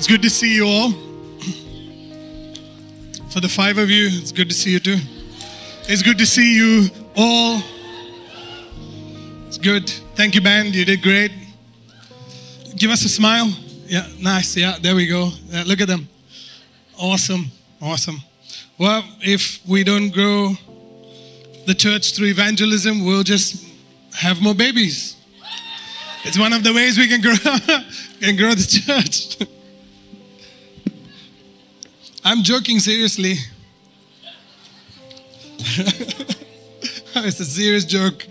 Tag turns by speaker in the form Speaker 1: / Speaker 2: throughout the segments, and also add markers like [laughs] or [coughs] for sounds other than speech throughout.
Speaker 1: It's good to see you all. For the five of you, it's good to see you too. It's good to see you all. It's good. Thank you, band. You did great. Give us a smile. Yeah, nice. Yeah, there we go. Yeah, look at them. Awesome. Awesome. Well, if we don't grow the church through evangelism, we'll just have more babies. It's one of the ways we can grow, [laughs] can grow the church. [laughs] I'm joking seriously. [laughs] it's a serious joke.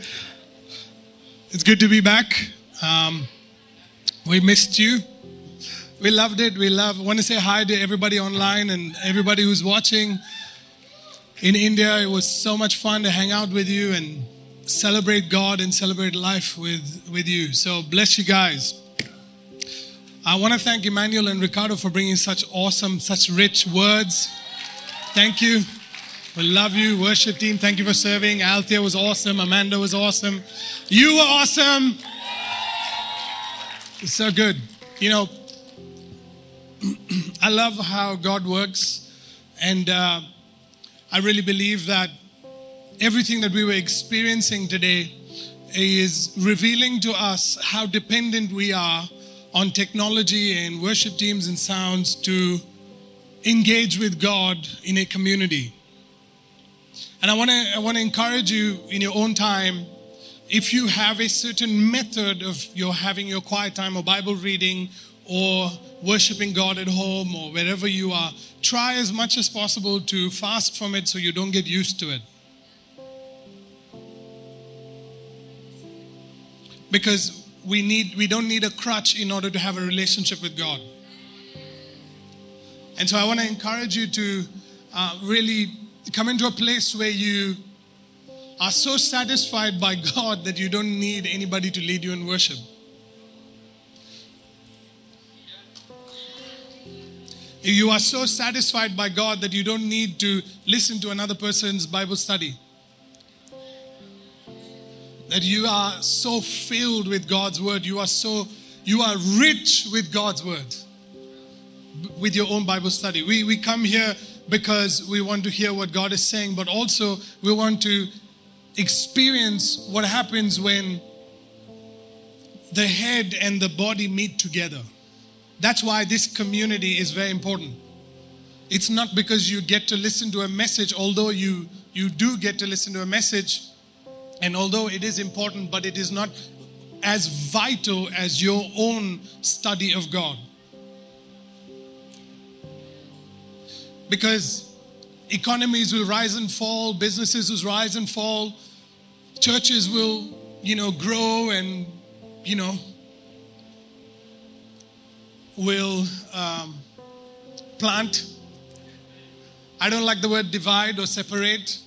Speaker 1: It's good to be back. Um, we missed you. We loved it. We love. Want to say hi to everybody online and everybody who's watching. In India, it was so much fun to hang out with you and celebrate God and celebrate life with, with you. So bless you guys. I want to thank Emmanuel and Ricardo for bringing such awesome, such rich words. Thank you. We love you, worship team. Thank you for serving. Althea was awesome. Amanda was awesome. You were awesome. It's so good. You know, [clears throat] I love how God works, and uh, I really believe that everything that we were experiencing today is revealing to us how dependent we are on technology and worship teams and sounds to engage with God in a community. And I want to I want to encourage you in your own time if you have a certain method of your having your quiet time or Bible reading or worshiping God at home or wherever you are, try as much as possible to fast from it so you don't get used to it. Because we need we don't need a crutch in order to have a relationship with God. And so I want to encourage you to uh, really come into a place where you are so satisfied by [laughs] God that you don't need anybody to lead you in worship. You are so satisfied by God that you don't need to listen to another person's Bible study. That you are so filled with God's word, you are so you are rich with God's word. With your own Bible study. We we come here because we want to hear what God is saying, but also we want to experience what happens when the head and the body meet together. That's why this community is very important. It's not because you get to listen to a message, although you, you do get to listen to a message, and although it is important, but it is not as vital as your own study of God. Because economies will rise and fall, businesses will rise and fall, churches will, you know, grow and, you know, will um, plant. I don't like the word divide or separate.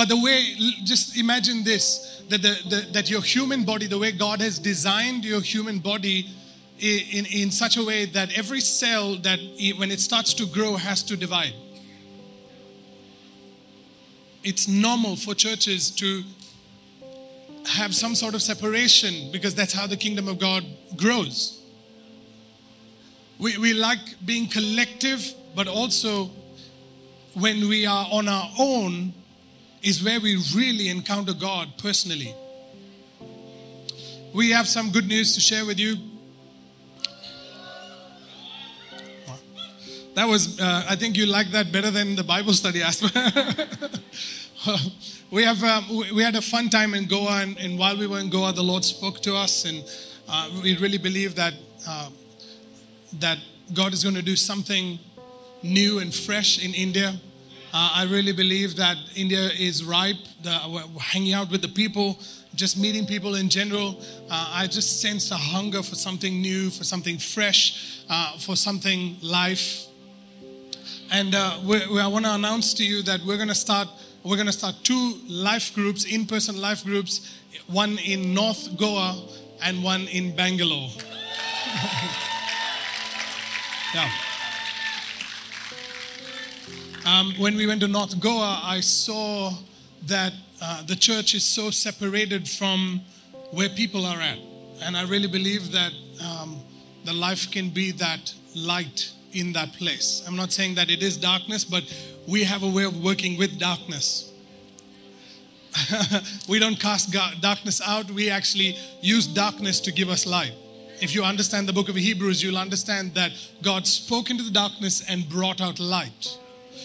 Speaker 1: But the way, just imagine this that, the, the, that your human body, the way God has designed your human body in, in such a way that every cell that when it starts to grow has to divide. It's normal for churches to have some sort of separation because that's how the kingdom of God grows. We, we like being collective, but also when we are on our own is where we really encounter God personally. We have some good news to share with you. That was, uh, I think you like that better than the Bible study aspect. [laughs] we have, um, we had a fun time in Goa, and, and, while we were in Goa, the Lord spoke to us, and uh, we really believe that uh, that God is going to do something new and fresh in India. Uh, I really believe that India is ripe. The, hanging out with the people, just meeting people in general, uh, I just sense a hunger for something new, for something fresh, uh, for something life. And uh, we, we, I want to announce to you that we're going to start. We're going to start two life groups, in-person life groups, one in North Goa and one in Bangalore. [laughs] Yeah. Um, when we went to North Goa, I saw that uh, the church is so separated from where people are at. And I really believe that um, the life can be that light in that place. I'm not saying that it is darkness, but we have a way of working with darkness. [laughs] we don't cast darkness out, we actually use darkness to give us light. If you understand the book of Hebrews, you'll understand that God spoke into the darkness and brought out light.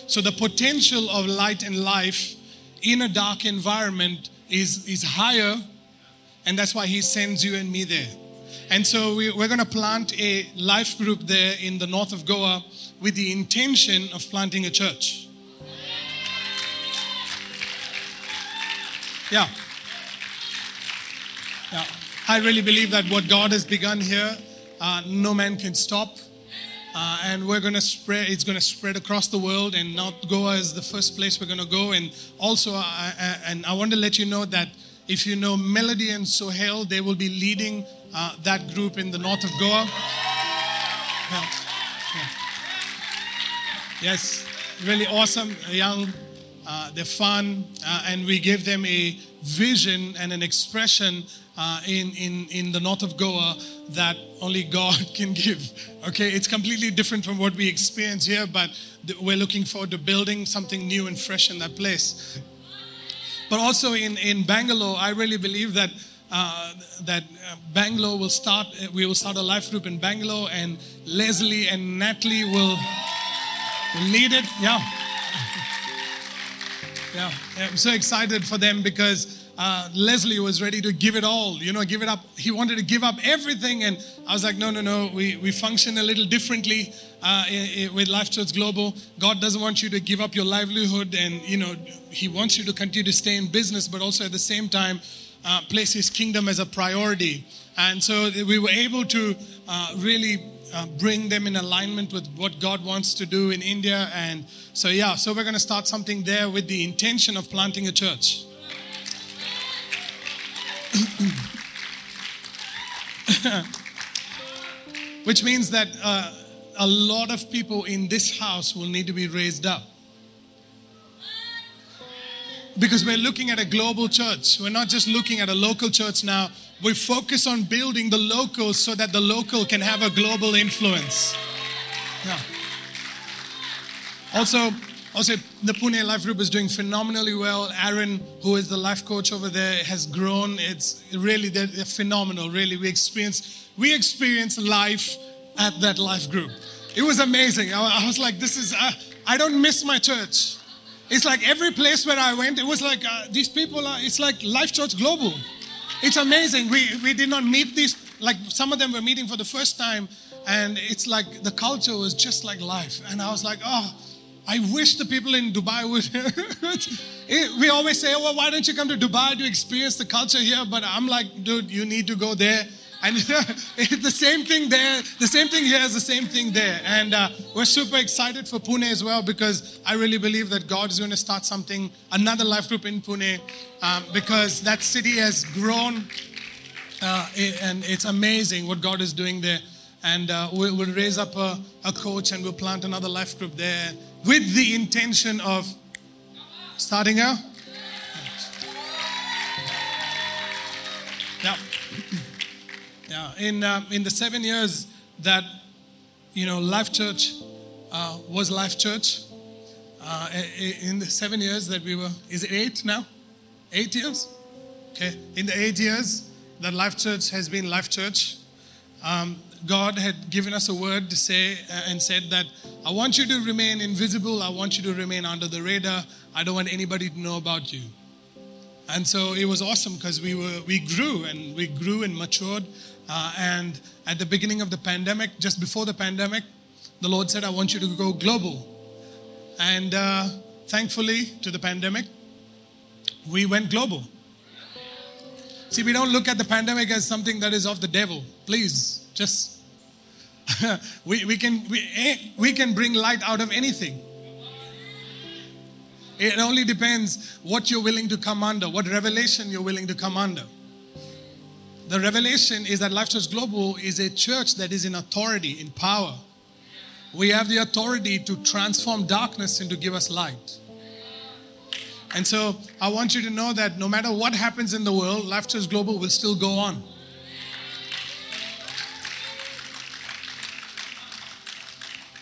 Speaker 1: So the potential of light and life in a dark environment is, is higher, and that's why He sends you and me there. And so we, we're going to plant a life group there in the north of Goa with the intention of planting a church. Yeah. Yeah. I really believe that what God has begun here, uh, no man can stop. Uh, and we're going to spread, it's going to spread across the world. And North Goa is the first place we're going to go. And also, and I want to let you know that if you know Melody and Sohail, they will be leading uh, that group in the north of Goa. Yeah. Yeah. Yes, really awesome, young uh, they're fun, uh, and we give them a vision and an expression uh, in, in, in the north of Goa that only God [laughs] can give. Okay, it's completely different from what we experience here, but we're looking forward to building something new and fresh in that place. But also in, in Bangalore, I really believe that uh, that uh, Bangalore will start, we will start a life group in Bangalore, and Leslie and Natalie will, will lead it. Yeah, [laughs] yeah, I'm so excited for them because uh, Leslie was ready to give it all, you know, give it up. He wanted to give up everything. And I was like, no, no, no, we, we function a little differently uh, with Life Church Global. God doesn't want you to give up your livelihood and, you know, He wants you to continue to stay in business, but also at the same time, uh, place His kingdom as a priority. And so we were able to uh, really uh, bring them in alignment with what God wants to do in India. And so, yeah, so we're going to start something there with the intention of planting a church. [coughs] Which means that uh, a lot of people in this house will need to be raised up. Because we're looking at a global church. We're not just looking at a local church now we focus on building the local so that the local can have a global influence. Yeah. Also, also the Pune Life Group is doing phenomenally well. Aaron, who is the life coach over there, has grown. It's really they're, they're phenomenal. Really, we experience we experience life at that life group. It was amazing. I, I was like, this is uh, I don't miss my church. It's like every place where I went, it was like uh, these people are. It's like Life Church Global. It's amazing. We, we did not meet these, like some of them were meeting for the first time, and it's like the culture was just like life. And I was like, oh, I wish the people in Dubai would. [laughs] we always say, well, why don't you come to Dubai to experience the culture here? But I'm like, dude, you need to go there and [laughs] the same thing there, the same thing here is the same thing there. And uh, we're super excited for Pune as well because I really believe that God is going to start something, another life group in Pune, um, because that city has grown uh, and it's amazing what God is doing there. And uh, we'll, we'll, raise up a, a coach and we'll plant another life group there with the intention of starting a. Yeah. [clears throat] Yeah, in, um, in the seven years that, you know, Life Church uh, was Life Church, uh, in the seven years that we were, is it eight now? Eight years? Okay, in the eight years that Life Church has been Life Church, um, God had given us a word to say uh, and said that I want you to remain invisible, I want you to remain under the radar, I don't want anybody to know about you. And so it was awesome because we were we grew and we grew and matured uh, and at the beginning of the pandemic, just before the pandemic, the Lord said, I want you to go global. And uh, thankfully, to the pandemic, we went global. See, we don't look at the pandemic as something that is of the devil. Please, just [laughs] we, we can we, eh, we can bring light out of anything. It only depends what you're willing to come under, what revelation you're willing to come under. The revelation is that Life Church Global is a church that is in authority, in power. We have the authority to transform darkness and to give us light. And so I want you to know that no matter what happens in the world, Life Church Global will still go on.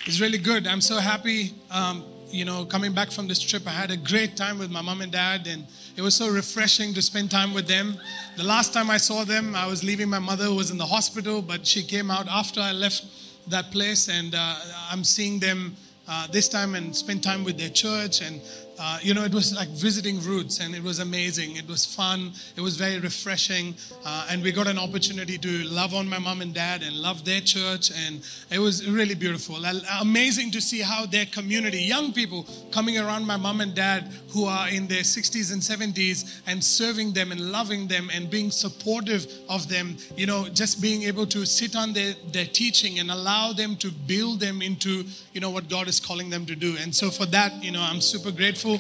Speaker 1: It's really good. I'm so happy. Um, you know, coming back from this trip, I had a great time with my mom and dad, and it was so refreshing to spend time with them. The last time I saw them, I was leaving my mother was in the hospital, but she came out after I left that place, and uh, I'm seeing them uh, this time and spend time with their church and uh, you know, it was like visiting roots and it was amazing. It was fun. It was very refreshing. Uh, and we got an opportunity to love on my mom and dad and love their church. And it was really beautiful. Amazing to see how their community, young people coming around my mom and dad who are in their 60s and 70s and serving them and loving them and being supportive of them, you know, just being able to sit on their, their teaching and allow them to build them into, you know, what God is calling them to do. And so for that, you know, I'm super grateful grateful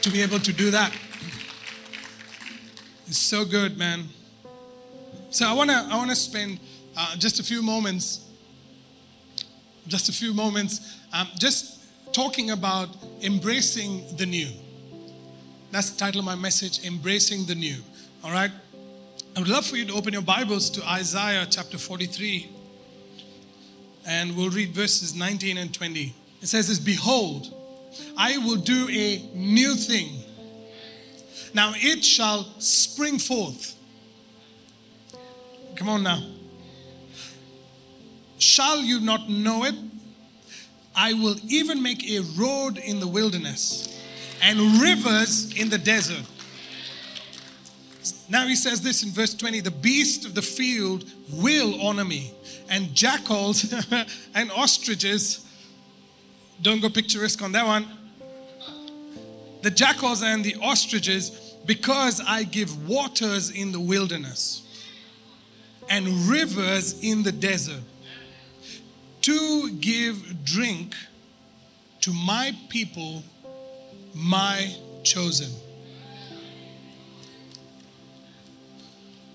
Speaker 1: to be able to do that. It's so good, man. So I wanna I wanna spend uh, just a few moments, just a few moments, um, just talking about embracing the new. That's the title of my message: embracing the new. All right. I would love for you to open your Bibles to Isaiah chapter 43, and we'll read verses 19 and 20. It says this Behold, I will do a new thing. Now it shall spring forth. Come on now. Shall you not know it? I will even make a road in the wilderness and rivers in the desert. Now he says this in verse 20 the beast of the field will honor me, and jackals [laughs] and ostriches don't go picturesque on that one. The jackals and the ostriches, because I give waters in the wilderness and rivers in the desert to give drink to my people, my chosen.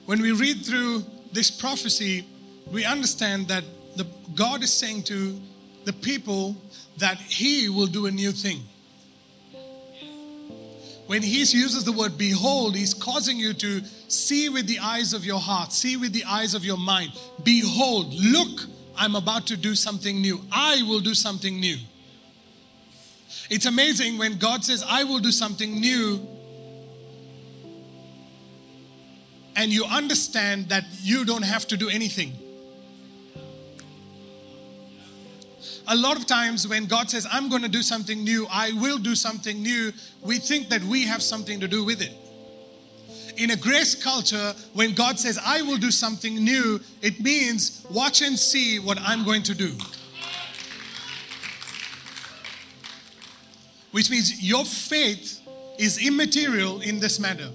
Speaker 1: When we read through this prophecy, we understand that the, God is saying to the people that He will do a new thing. When He uses the word behold, He's causing you to see with the eyes of your heart, see with the eyes of your mind. Behold, look, I'm about to do something new. I will do something new. It's amazing when God says, I will do something new, and you understand that you don't have to do anything. A lot of times when God says, I'm going to do something new, I will do something new, we think that we have something to do with it. In a grace culture, when God says, I will do something new, it means watch and see what I'm going to do. Which means your faith is immaterial in this matter.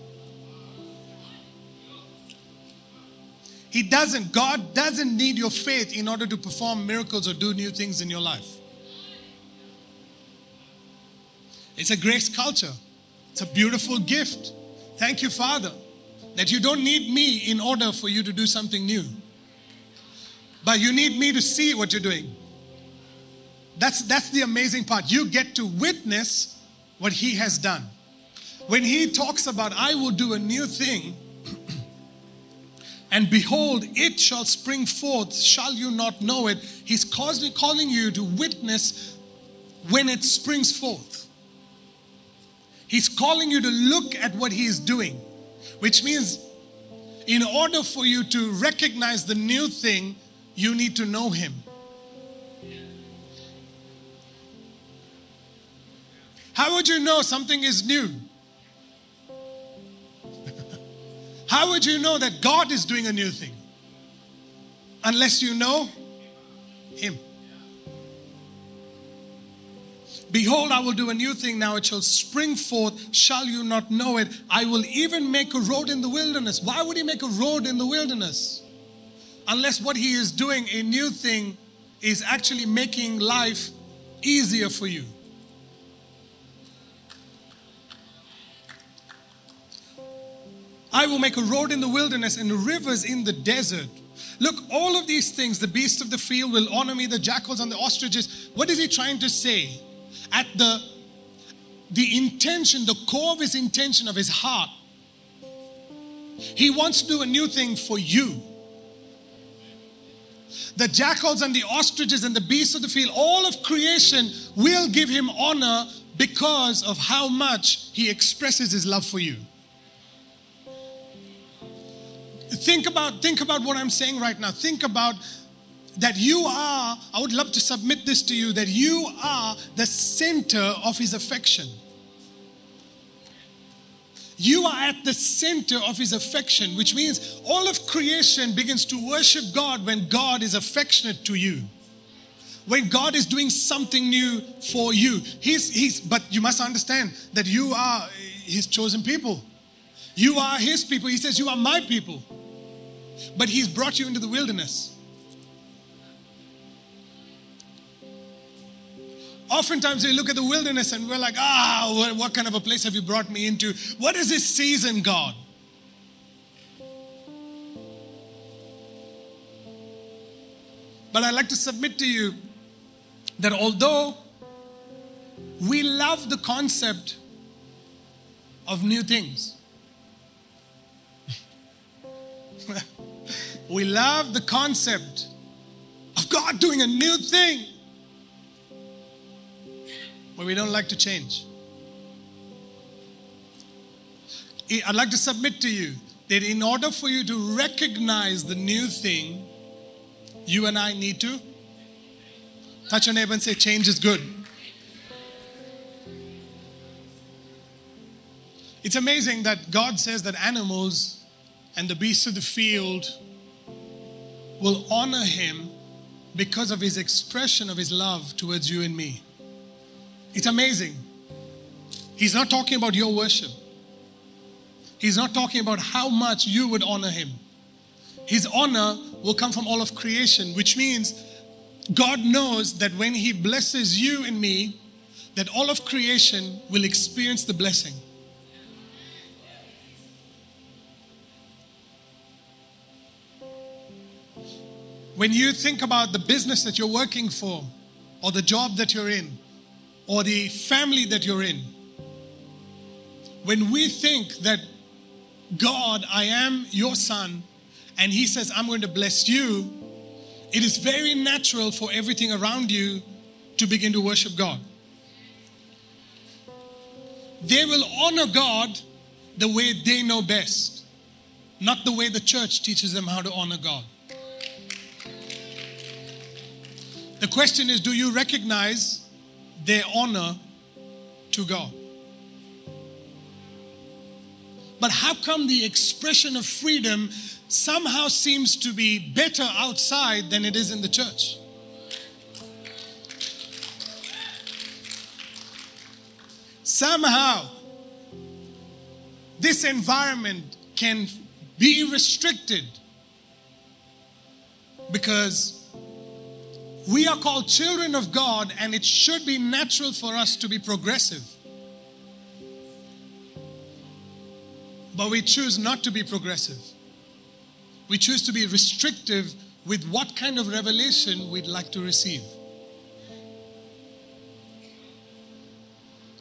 Speaker 1: He doesn't, God doesn't need your faith in order to perform miracles or do new things in your life. It's a grace culture, it's a beautiful gift. Thank you, Father, that you don't need me in order for you to do something new. But you need me to see what you're doing. That's, that's the amazing part. You get to witness what He has done. When He talks about, I will do a new thing, and behold, it shall spring forth. Shall you not know it? He's calling you to witness when it springs forth. He's calling you to look at what he is doing, which means in order for you to recognize the new thing, you need to know him. How would you know something is new? How would you know that God is doing a new thing? Unless you know Him. Behold, I will do a new thing now. It shall spring forth. Shall you not know it? I will even make a road in the wilderness. Why would He make a road in the wilderness? Unless what He is doing, a new thing, is actually making life easier for you. I will make a road in the wilderness and rivers in the desert. Look, all of these things, the beasts of the field will honor me, the jackals and the ostriches. What is he trying to say? At the the intention, the core of his intention of his heart, he wants to do a new thing for you. The jackals and the ostriches and the beasts of the field, all of creation will give him honor because of how much he expresses his love for you. Think about, think about what I'm saying right now. Think about that you are, I would love to submit this to you, that you are the center of his affection. You are at the center of his affection, which means all of creation begins to worship God when God is affectionate to you. When God is doing something new for you. He's, he's, but you must understand that you are his chosen people. You are his people. He says, You are my people. But he's brought you into the wilderness. Oftentimes we look at the wilderness and we're like, ah, what, what kind of a place have you brought me into? What is this season, God? But I'd like to submit to you that although we love the concept of new things, we love the concept of God doing a new thing but we don't like to change. I'd like to submit to you that in order for you to recognize the new thing, you and I need to touch your neighbor and say, Change is good. It's amazing that God says that animals and the beasts of the field will honor him because of his expression of his love towards you and me. It's amazing. He's not talking about your worship. He's not talking about how much you would honor him. His honor will come from all of creation, which means God knows that when he blesses you and me, that all of creation will experience the blessing. When you think about the business that you're working for or the job that you're in, or the family that you're in, when we think that God, I am your son, and he says, I'm going to bless you, it is very natural for everything around you to begin to worship God. They will honor God the way they know best, not the way the church teaches them how to honor God. The question is do you recognize their honor to God. But how come the expression of freedom somehow seems to be better outside than it is in the church? Somehow, this environment can be restricted because we are called children of God, and it should be natural for us to be progressive. But we choose not to be progressive. We choose to be restrictive with what kind of revelation we'd like to receive.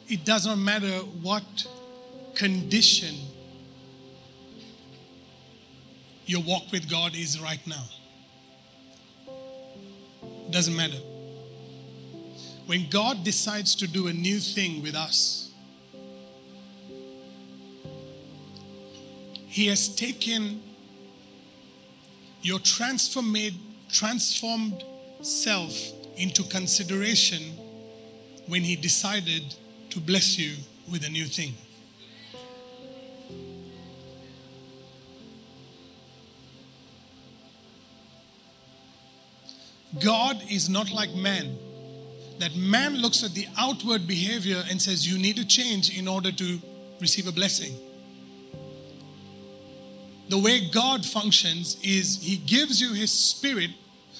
Speaker 1: It does not matter what condition your walk with God is right now. Doesn't matter. When God decides to do a new thing with us, He has taken your transformed, transformed self into consideration when He decided to bless you with a new thing. God is not like man. That man looks at the outward behavior and says, You need to change in order to receive a blessing. The way God functions is He gives you His Spirit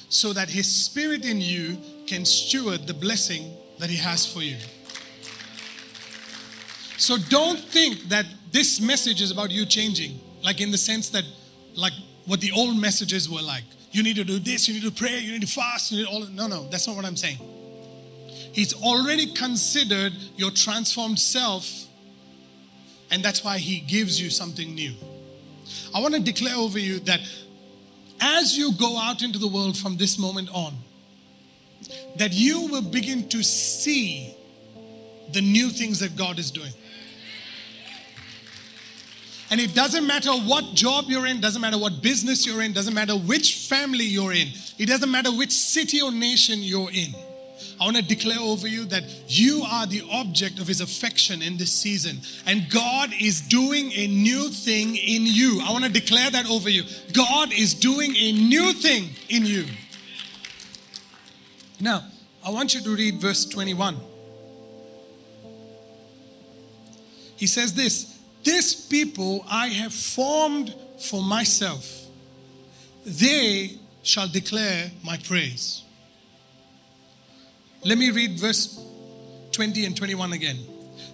Speaker 1: so that His Spirit in you can steward the blessing that He has for you. So don't think that this message is about you changing, like in the sense that, like what the old messages were like you need to do this, you need to pray, you need to fast, you need all. No, no, that's not what I'm saying. He's already considered your transformed self, and that's why He gives you something new. I want to declare over you that as you go out into the world from this moment on, that you will begin to see the new things that God is doing. And it doesn't matter what job you're in, doesn't matter what business you're in, doesn't matter which family you're in, it doesn't matter which city or nation you're in. I want to declare over you that you are the object of his affection in this season. And God is doing a new thing in you. I want to declare that over you. God is doing a new thing in you. Now, I want you to read verse 21. He says this This people I have formed for myself, they shall declare my praise. Let me read verse 20 and 21 again.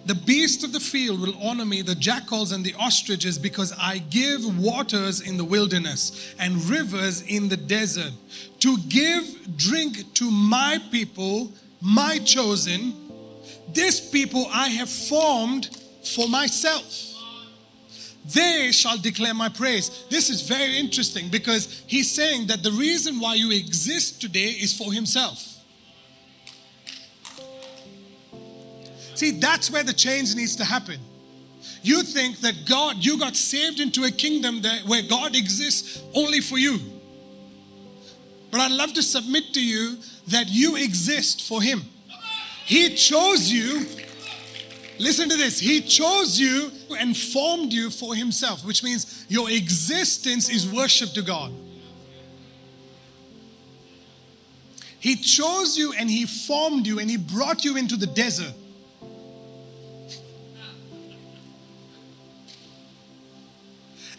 Speaker 1: The beasts of the field will honor me, the jackals and the ostriches, because I give waters in the wilderness and rivers in the desert to give drink to my people, my chosen. This people I have formed for myself. They shall declare my praise. This is very interesting because he's saying that the reason why you exist today is for himself. See, that's where the change needs to happen. You think that God, you got saved into a kingdom that, where God exists only for you. But I'd love to submit to you that you exist for Him. He chose you. Listen to this. He chose you and formed you for Himself, which means your existence is worship to God. He chose you and He formed you and He brought you into the desert.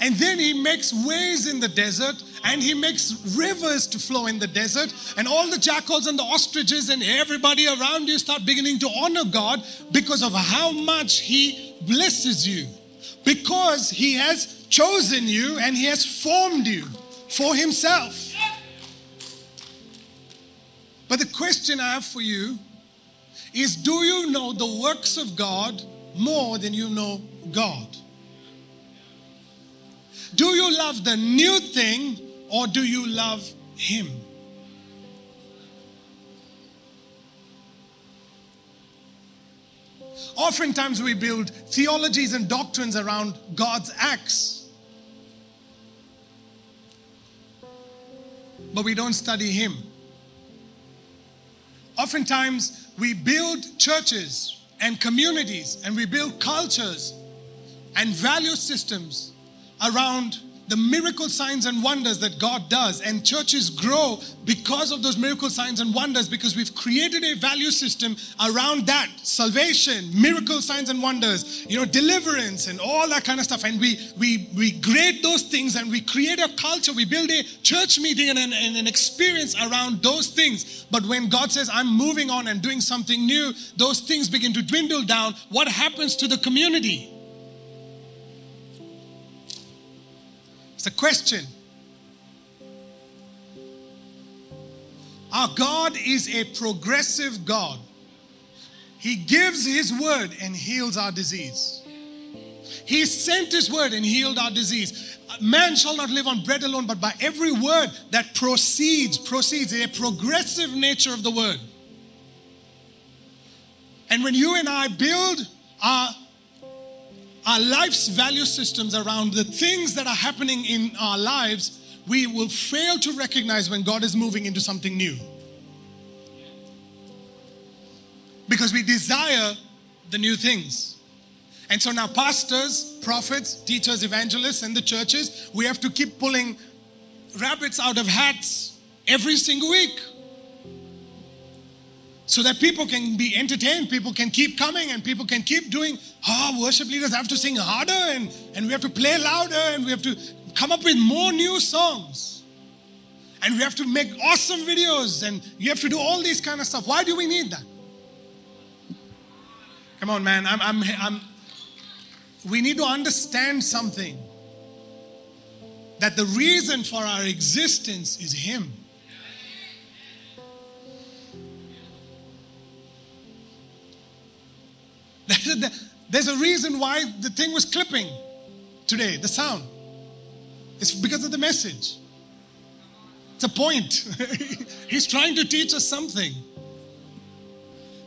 Speaker 1: And then he makes ways in the desert and he makes rivers to flow in the desert. And all the jackals and the ostriches and everybody around you start beginning to honor God because of how much he blesses you. Because he has chosen you and he has formed you for himself. But the question I have for you is do you know the works of God more than you know God? Do you love the new thing or do you love Him? Oftentimes, we build theologies and doctrines around God's acts, but we don't study Him. Oftentimes, we build churches and communities and we build cultures and value systems around the miracle signs and wonders that God does. And churches grow because of those miracle signs and wonders because we've created a value system around that salvation, miracle signs and wonders, you know, deliverance and all that kind of stuff. And we we we grade those things and we create a culture. We build a church meeting and an, and an experience around those things. But when God says, I'm moving on and doing something new, those things begin to dwindle down. What happens to the community? It's a question. Our God is a progressive God. He gives His word and heals our disease. He sent His word and healed our disease. Man shall not live on bread alone, but by every word that proceeds, proceeds, a progressive nature of the word. And when you and I build our our life's value systems around the things that are happening in our lives, we will fail to recognize when God is moving into something new. Because we desire the new things. And so now, pastors, prophets, teachers, evangelists, and the churches, we have to keep pulling rabbits out of hats every single week so that people can be entertained, people can keep coming, and people can keep doing. Oh, worship leaders have to sing harder, and, and we have to play louder, and we have to come up with more new songs. And we have to make awesome videos, and you have to do all these kind of stuff. Why do we need that? Come on, man. I'm, I'm, I'm, we need to understand something that the reason for our existence is Him. [laughs] There's a reason why the thing was clipping today, the sound. It's because of the message. It's a point. [laughs] He's trying to teach us something.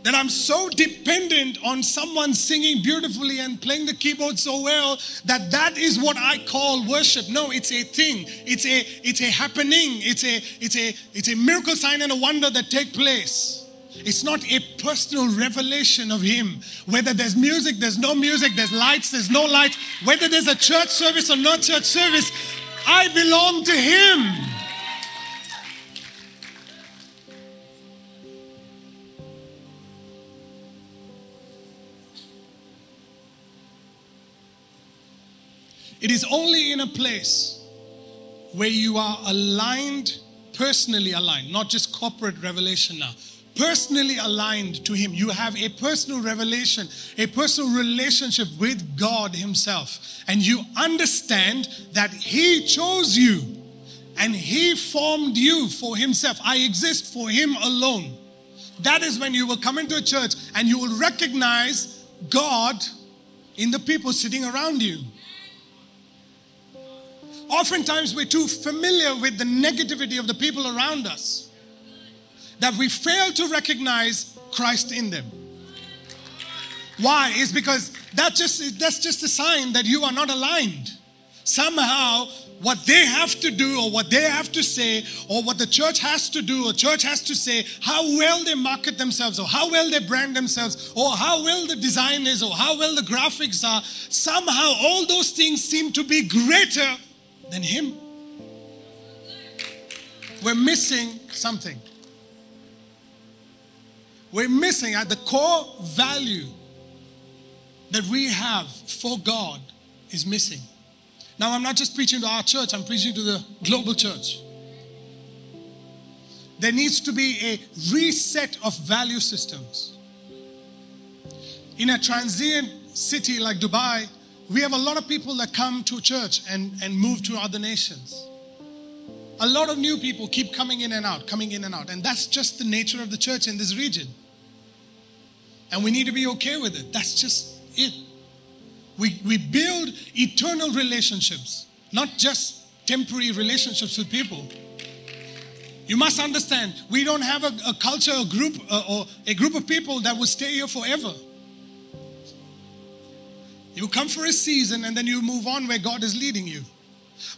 Speaker 1: That I'm so dependent on someone singing beautifully and playing the keyboard so well that that is what I call worship. No, it's a thing. It's a it's a happening. It's a it's a it's a miracle sign and a wonder that take place. It's not a personal revelation of Him. Whether there's music, there's no music, there's lights, there's no light, whether there's a church service or no church service, I belong to Him. It is only in a place where you are aligned, personally aligned, not just corporate revelation now, personally aligned to Him. You have a personal revelation, a personal relationship with God Himself. And you understand that He chose you and He formed you for Himself. I exist for Him alone. That is when you will come into a church and you will recognize God in the people sitting around you. Oftentimes, we're too familiar with the negativity of the people around us that we fail to recognize Christ in them. Why? Is because that just that's just a sign that you are not aligned. Somehow, what they have to do, or what they have to say, or what the church has to do, or church has to say, how well they market themselves, or how well they brand themselves, or how well the design is, or how well the graphics are. Somehow, all those things seem to be greater than Him. We're missing something. We're missing at the core value that we have for God is missing. Now, I'm not just preaching to our church, I'm preaching to the global church. There needs to be a reset of value systems. In a transient city like Dubai, we have a lot of people that come to church and, and move to other nations. A lot of new people keep coming in and out, coming in and out. And that's just the nature of the church in this region. And we need to be okay with it. That's just it. We, we build eternal relationships, not just temporary relationships with people. You must understand, we don't have a, a culture, a group, uh, or a group of people that will stay here forever. You come for a season and then you move on where God is leading you.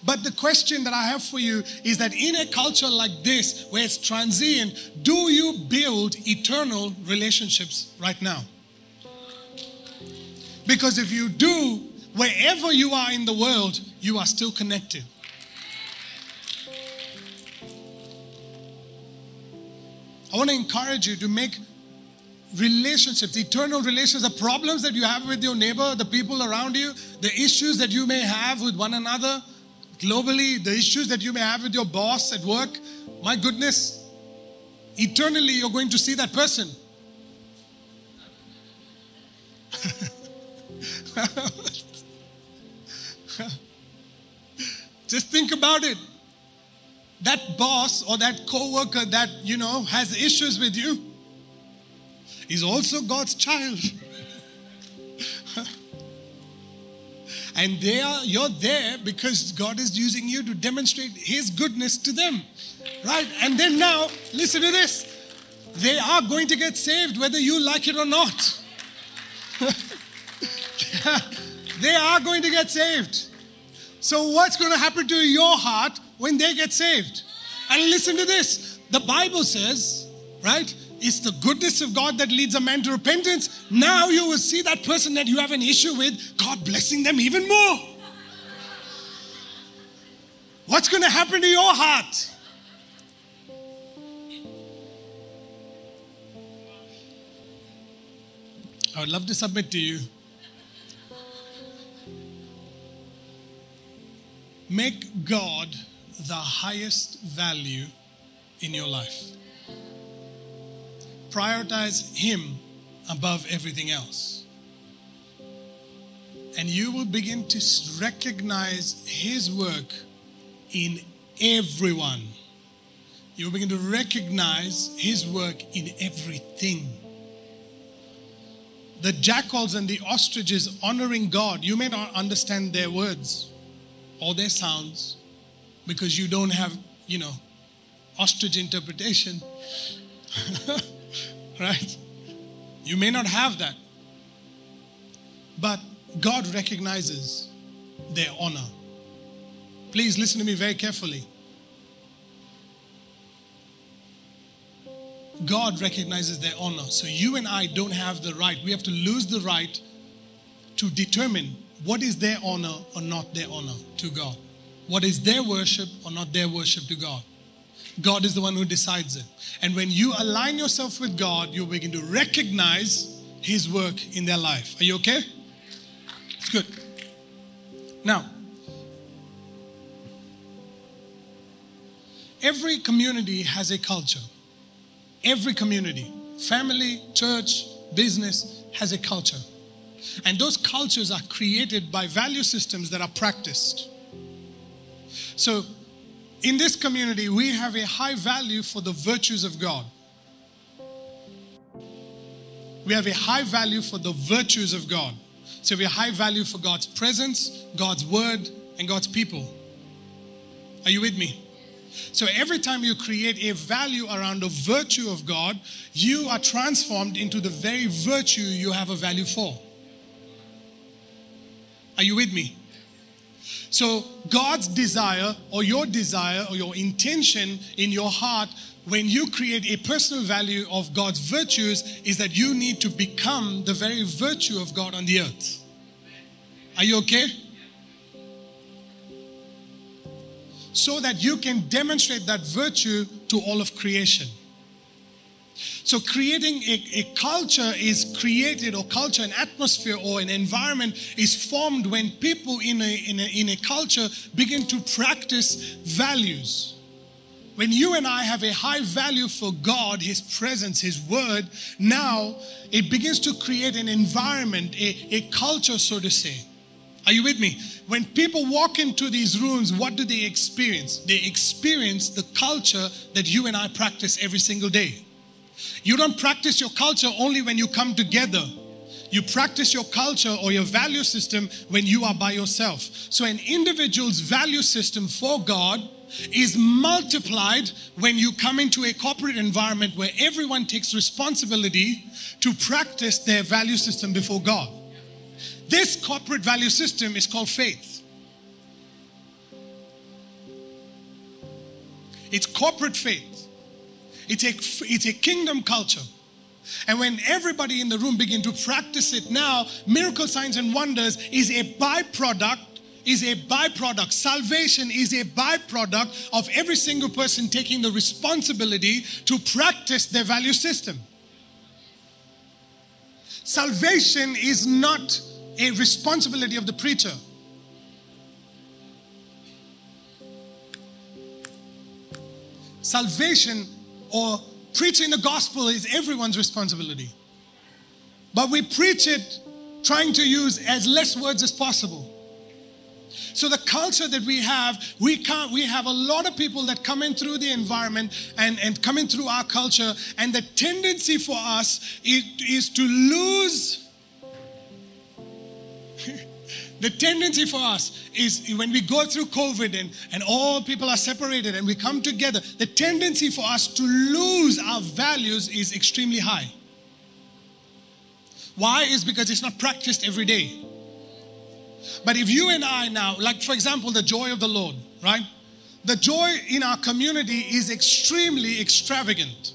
Speaker 1: But the question that I have for you is that in a culture like this, where it's transient, do you build eternal relationships right now? Because if you do, wherever you are in the world, you are still connected. I want to encourage you to make relationships, eternal relations, the problems that you have with your neighbor, the people around you, the issues that you may have with one another globally, the issues that you may have with your boss at work. My goodness, eternally you're going to see that person. [laughs] Just think about it. That boss or that coworker that you know has issues with you is also God's child. And they are you're there because God is using you to demonstrate his goodness to them. Right? And then now, listen to this. They are going to get saved whether you like it or not. [laughs] they are going to get saved. So, what's going to happen to your heart when they get saved? And listen to this the Bible says, right? It's the goodness of God that leads a man to repentance. Now you will see that person that you have an issue with, God blessing them even more. What's going to happen to your heart? I would love to submit to you. Make God the highest value in your life prioritize Him above everything else. And you will begin to recognize His work in everyone. You will begin to recognize His work in everything. The jackals and the ostriches honoring God, you may not understand their words or their sounds because you don't have, you know, ostrich interpretation. [laughs] right? You may not have that. But God recognizes their honor. Please listen to me very carefully. God recognizes their honor. So you and I don't have the right. We have to lose the right to determine what is their honor or not their honor to God. What is their worship or not their worship to God. God is the one who decides it. And when you align yourself with God, you begin to recognize His work in their life. Are you okay? It's good. Now, every community has a culture. Every community, family, church, business, has a culture. And those cultures are created by value systems that are practiced. So, in this community, we have a high value for the virtues of God. We have a high value for the virtues of God. So, we have a high value for God's presence, God's word, and God's people. Are you with me? So every time you create a value around the virtue of God, you are transformed into the very virtue you have a value for. Are you with me? So God's desire or your desire or your intention in your heart when you create a personal value of God's virtues is that you need to become the very virtue of God on the earth. Are you okay? so that you can demonstrate that virtue to all of creation. So, creating a, a, culture is created, or culture, an atmosphere, or an environment is formed when people in a, in a, in a culture begin to practice values. When you and I have a high value for God, His presence, His word, now it begins to create an environment, a, a culture, so to say. Are you with me? When people walk into these rooms, what do they experience? They experience the culture that you and I practice every single day. You don't practice your culture only when you come together. You practice your culture or your value system when you are by yourself. So, an individual's value system for God is multiplied when you come into a corporate environment where everyone takes responsibility to practice their value system before God. This corporate value system is called faith. It's corporate faith. It's a, it's a kingdom culture. And when everybody in the room begin to practice it now, miracle signs and wonders is a byproduct is a byproduct. Salvation is a byproduct of every single person taking the responsibility to practice their value system. Salvation is not a responsibility of the preacher. Salvation or preaching the gospel is everyone's responsibility. But we preach it trying to use as less words as possible. So the culture that we have, we can't, we have a lot of people that come in through the environment and, and come in through our culture, and the tendency for us is, is to lose [laughs] the tendency for us is when we go through COVID and, and all people are separated and we come together, the tendency for us to lose our values is extremely high. Why? Is because it's not practiced every day. But if you and I now, like for example, the joy of the Lord, right? The joy in our community is extremely extravagant.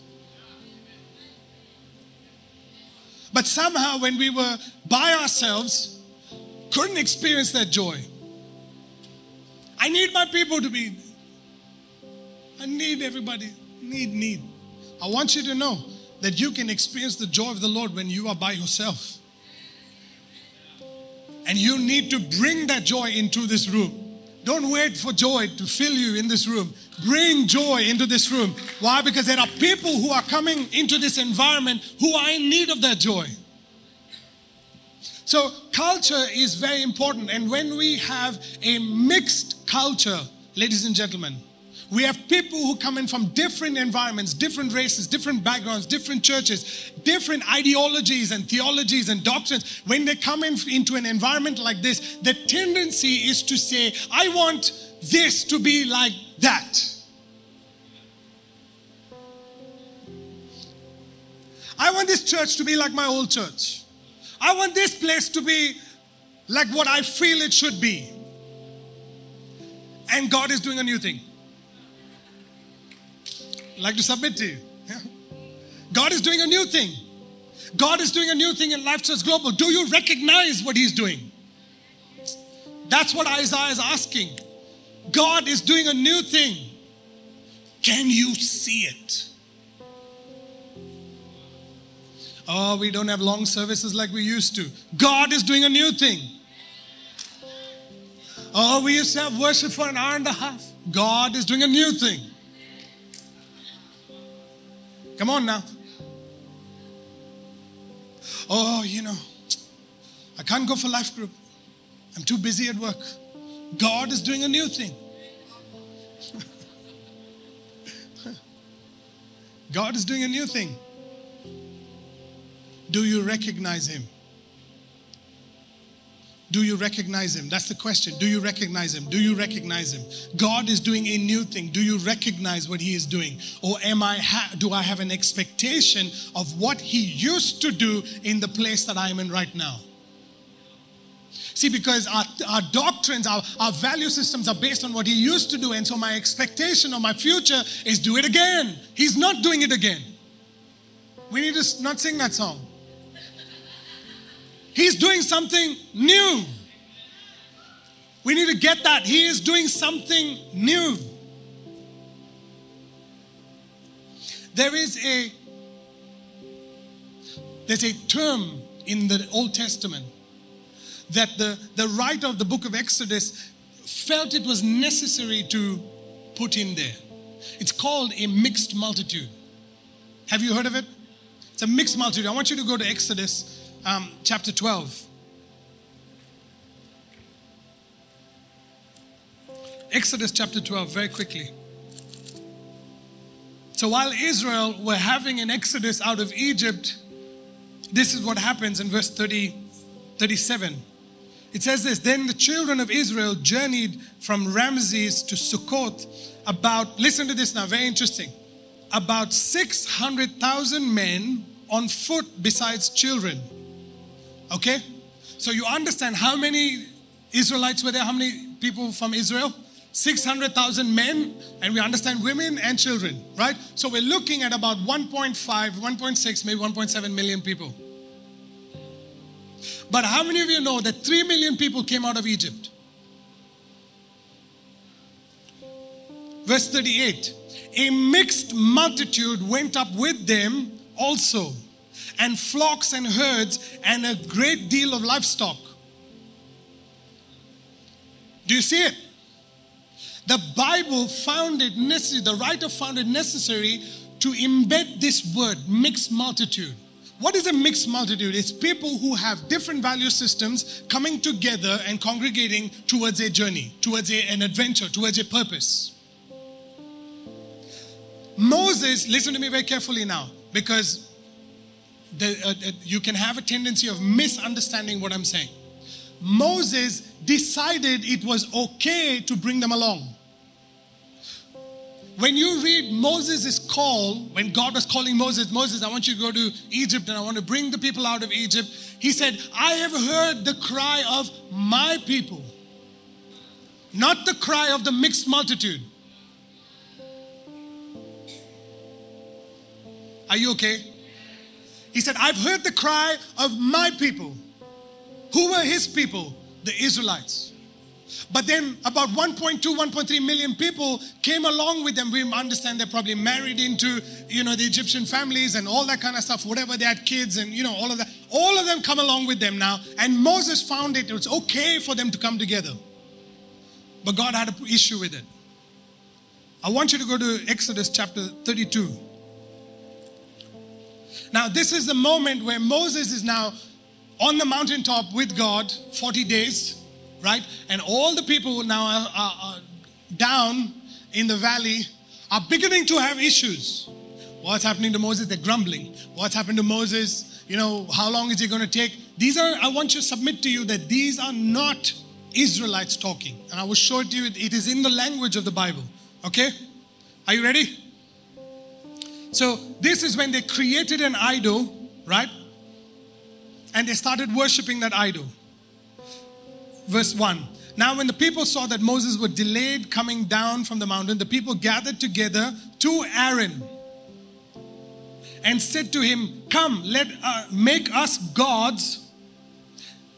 Speaker 1: But somehow, when we were by ourselves, couldn't experience that joy. I need my people to be, I need everybody, need, need. I want you to know that you can experience the joy of the Lord when you are by yourself. And you need to bring that joy into this room. Don't wait for joy to fill you in this room. Bring joy into this room. Why? Because there are people who are coming into this environment who are in need of that joy. So, culture is very important. And when we have a mixed culture, ladies and gentlemen, we have people who come in from different environments, different races, different backgrounds, different churches, different ideologies and theologies and doctrines. When they come in, into an environment like this, the tendency is to say, I want this to be like that. I want this church to be like my old church. I want this place to be like what I feel it should be. And God is doing a new thing. I'd like to submit to you. [laughs] God is doing a new thing. God is doing a new thing in Life Church Global. Do you recognize what He's doing? That's what Isaiah is asking. God is doing a new thing. Can you see it? Oh, we don't have long services like we used to. God is doing a new thing. Oh, we used to have worship for an hour and a half. God is doing a new thing. Come on now. Oh, you know, I can't go for life group. I'm too busy at work. God is doing a new thing. [laughs] God is doing a new thing. Do you recognize Him? Do you recognize Him? That's the question. Do you recognize Him? Do you recognize Him? God is doing a new thing. Do you recognize what He is doing? Or am I ha- do I have an expectation of what He used to do in the place that I am in right now? See, because our, our doctrines, our, our value systems are based on what he used to do. And so my expectation of my future is do it again. He's not doing it again. We need to not sing that song. He's doing something new. We need to get that. He is doing something new. There is a there's a term in the Old Testament that the, the writer of the book of Exodus felt it was necessary to put in there. It's called a mixed multitude. Have you heard of it? It's a mixed multitude. I want you to go to Exodus um, chapter 12. Exodus chapter 12, very quickly. So while Israel were having an exodus out of Egypt, this is what happens in verse 30, 37. It says this Then the children of Israel journeyed from Ramses to Succoth about, listen to this now, very interesting, about 600,000 men on foot besides children. Okay? So you understand how many Israelites were there? How many people from Israel? 600,000 men, and we understand women and children, right? So we're looking at about 1.5, 1.6, maybe 1.7 million people. But how many of you know that 3 million people came out of Egypt? Verse 38 A mixed multitude went up with them also, and flocks and herds, and a great deal of livestock. Do you see it? The Bible found it necessary, the writer found it necessary to embed this word, mixed multitude. What is a mixed multitude? It's people who have different value systems coming together and congregating towards a journey, towards a, an adventure, towards a purpose. Moses, listen to me very carefully now, because the, uh, uh, you can have a tendency of misunderstanding what I'm saying. Moses decided it was okay to bring them along when you read Moses' call, when God was calling Moses, Moses, I want you to go to Egypt and I want to bring the people out of Egypt, he said, I have heard the cry of my people, not the cry of the mixed multitude. Are you okay? He said, I've heard the cry of my people. Who were his people? The Israelites. But then about 1.2, 1.3 million people came along with them. We understand they're probably married into, you know, the Egyptian families and all that kind of stuff, whatever they had kids and, you know, all of that. All of them come along with them now. And Moses found it, it was okay for them to come together. But God had an issue with it. I want you to go to Exodus chapter 32. Now, this is the moment where Moses is now on the mountaintop with God 40 days right? And all the people now are, are, are down in the valley are beginning to have issues. What's happening to Moses? They're grumbling. What's happened to Moses? You know, how long is it going to take? These are, I want to submit to you that these are not Israelites talking. And I will show it to you, it is in the language of the Bible. Okay? Are you ready? So, this is when they created an idol, right? And they started worshiping that idol. Verse 1 Now, when the people saw that Moses was delayed coming down from the mountain, the people gathered together to Aaron and said to him, Come, let uh, make us gods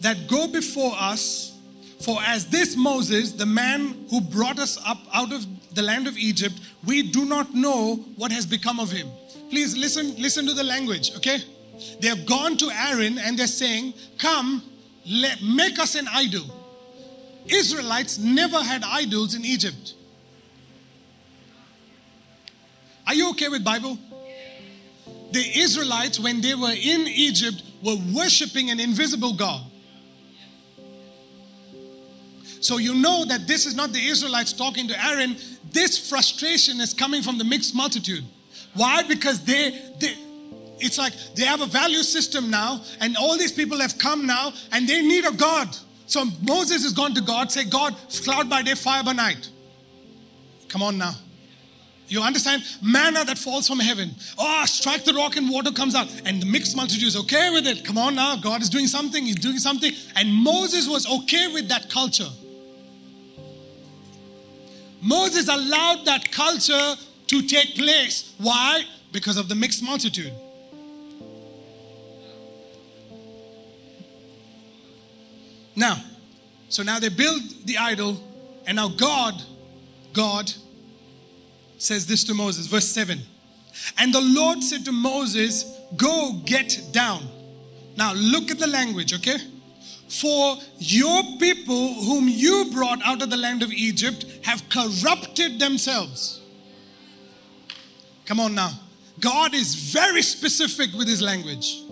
Speaker 1: that go before us. For as this Moses, the man who brought us up out of the land of Egypt, we do not know what has become of him. Please listen, listen to the language, okay? They have gone to Aaron and they're saying, Come, let, make us an idol. Israelites never had idols in Egypt. Are you okay with Bible? The Israelites, when they were in Egypt, were worshiping an invisible God. So you know that this is not the Israelites talking to Aaron. This frustration is coming from the mixed multitude. Why? Because they, they it's like they have a value system now, and all these people have come now, and they need a God. So Moses has gone to God, say, God, cloud by day, fire by night. Come on now. You understand? Manna that falls from heaven. Oh, strike the rock and water comes out. And the mixed multitude is okay with it. Come on now. God is doing something. He's doing something. And Moses was okay with that culture. Moses allowed that culture to take place. Why? Because of the mixed multitude. Now, so now they build the idol, and now God, God says this to Moses, verse 7. And the Lord said to Moses, Go get down. Now look at the language, okay? For your people, whom you brought out of the land of Egypt, have corrupted themselves. Come on now. God is very specific with his language.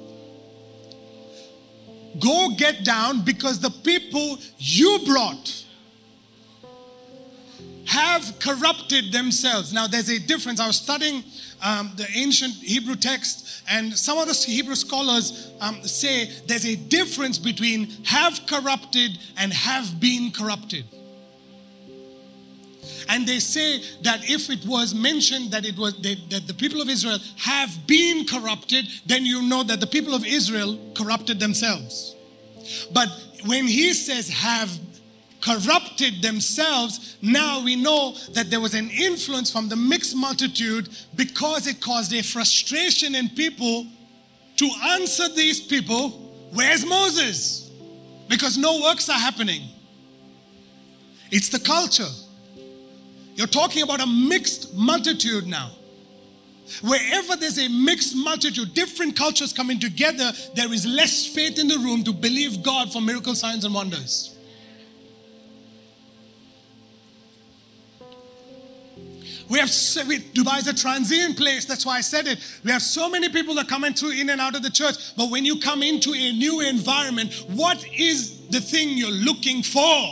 Speaker 1: Go get down because the people you brought have corrupted themselves. Now, there's a difference. I was studying um, the ancient Hebrew text, and some of the Hebrew scholars um, say there's a difference between have corrupted and have been corrupted. And they say that if it was mentioned that it was they, that the people of Israel have been corrupted, then you know that the people of Israel corrupted themselves. But when he says have corrupted themselves, now we know that there was an influence from the mixed multitude because it caused a frustration in people to answer these people, Where's Moses? Because no works are happening. It's the culture. You're talking about a mixed multitude now. Wherever there's a mixed multitude, different cultures coming together, there is less faith in the room to believe God for miracle signs and wonders. We have we, Dubai is a transient place. That's why I said it. We have so many people that come through in and out of the church. But when you come into a new environment, what is the thing you're looking for?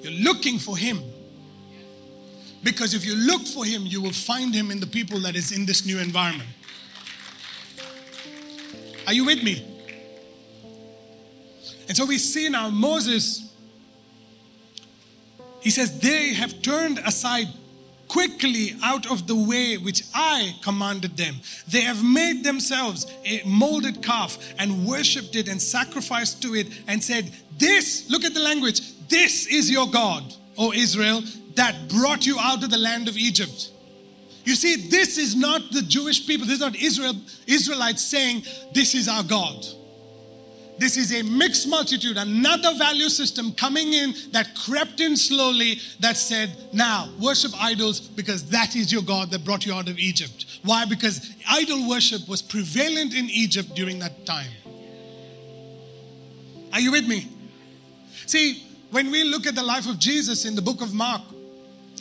Speaker 1: You're looking for Him. Because if you look for Him, you will find Him in the people that is in this new environment. Are you with me? And so we see now Moses he says, They have turned aside quickly out of the way which I commanded them. They have made themselves a molded calf and worshipped it and sacrificed to it and said, This, look at the language, this is your God, O Israel, that brought you out of the land of Egypt. You see, this is not the Jewish people, this is not Israel, Israelites saying, This is our God. This is a mixed multitude, another value system coming in that crept in slowly that said, now worship idols because that is your God that brought you out of Egypt. Why? Because idol worship was prevalent in Egypt during that time. Are you with me? See, when we look at the life of Jesus in the book of Mark,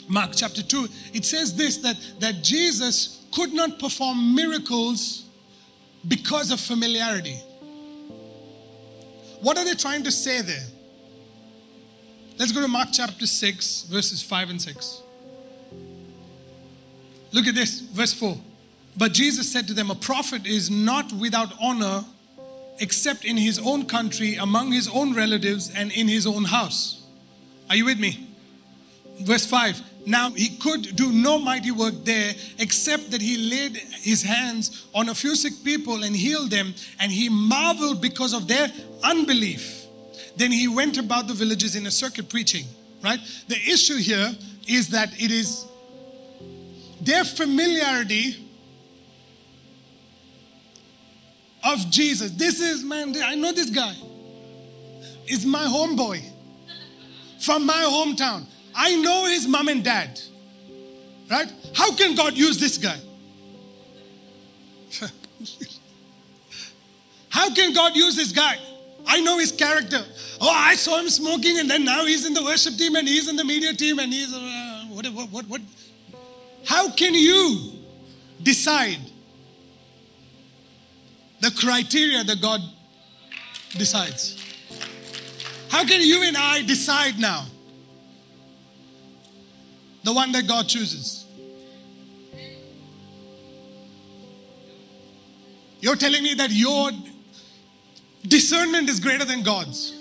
Speaker 1: Mark chapter 2, it says this that, that Jesus could not perform miracles because of familiarity. What are they trying to say there? Let's go to Mark chapter 6, verses 5 and 6. Look at this, verse 4. But Jesus said to them, A prophet is not without honor except in his own country, among his own relatives, and in his own house. Are you with me? Verse 5 Now he could do no mighty work there except that he laid his hands on a few sick people and healed them, and he marveled because of their unbelief. Then he went about the villages in a circuit preaching, right? The issue here is that it is their familiarity of Jesus. This is, man, I know this guy. Is my homeboy from my hometown. I know his mom and dad. Right? How can God use this guy? [laughs] How can God use this guy? I know his character. Oh, I saw him smoking, and then now he's in the worship team, and he's in the media team, and he's uh, what, what, what, what? How can you decide the criteria that God decides? How can you and I decide now the one that God chooses? You're telling me that your discernment is greater than God's.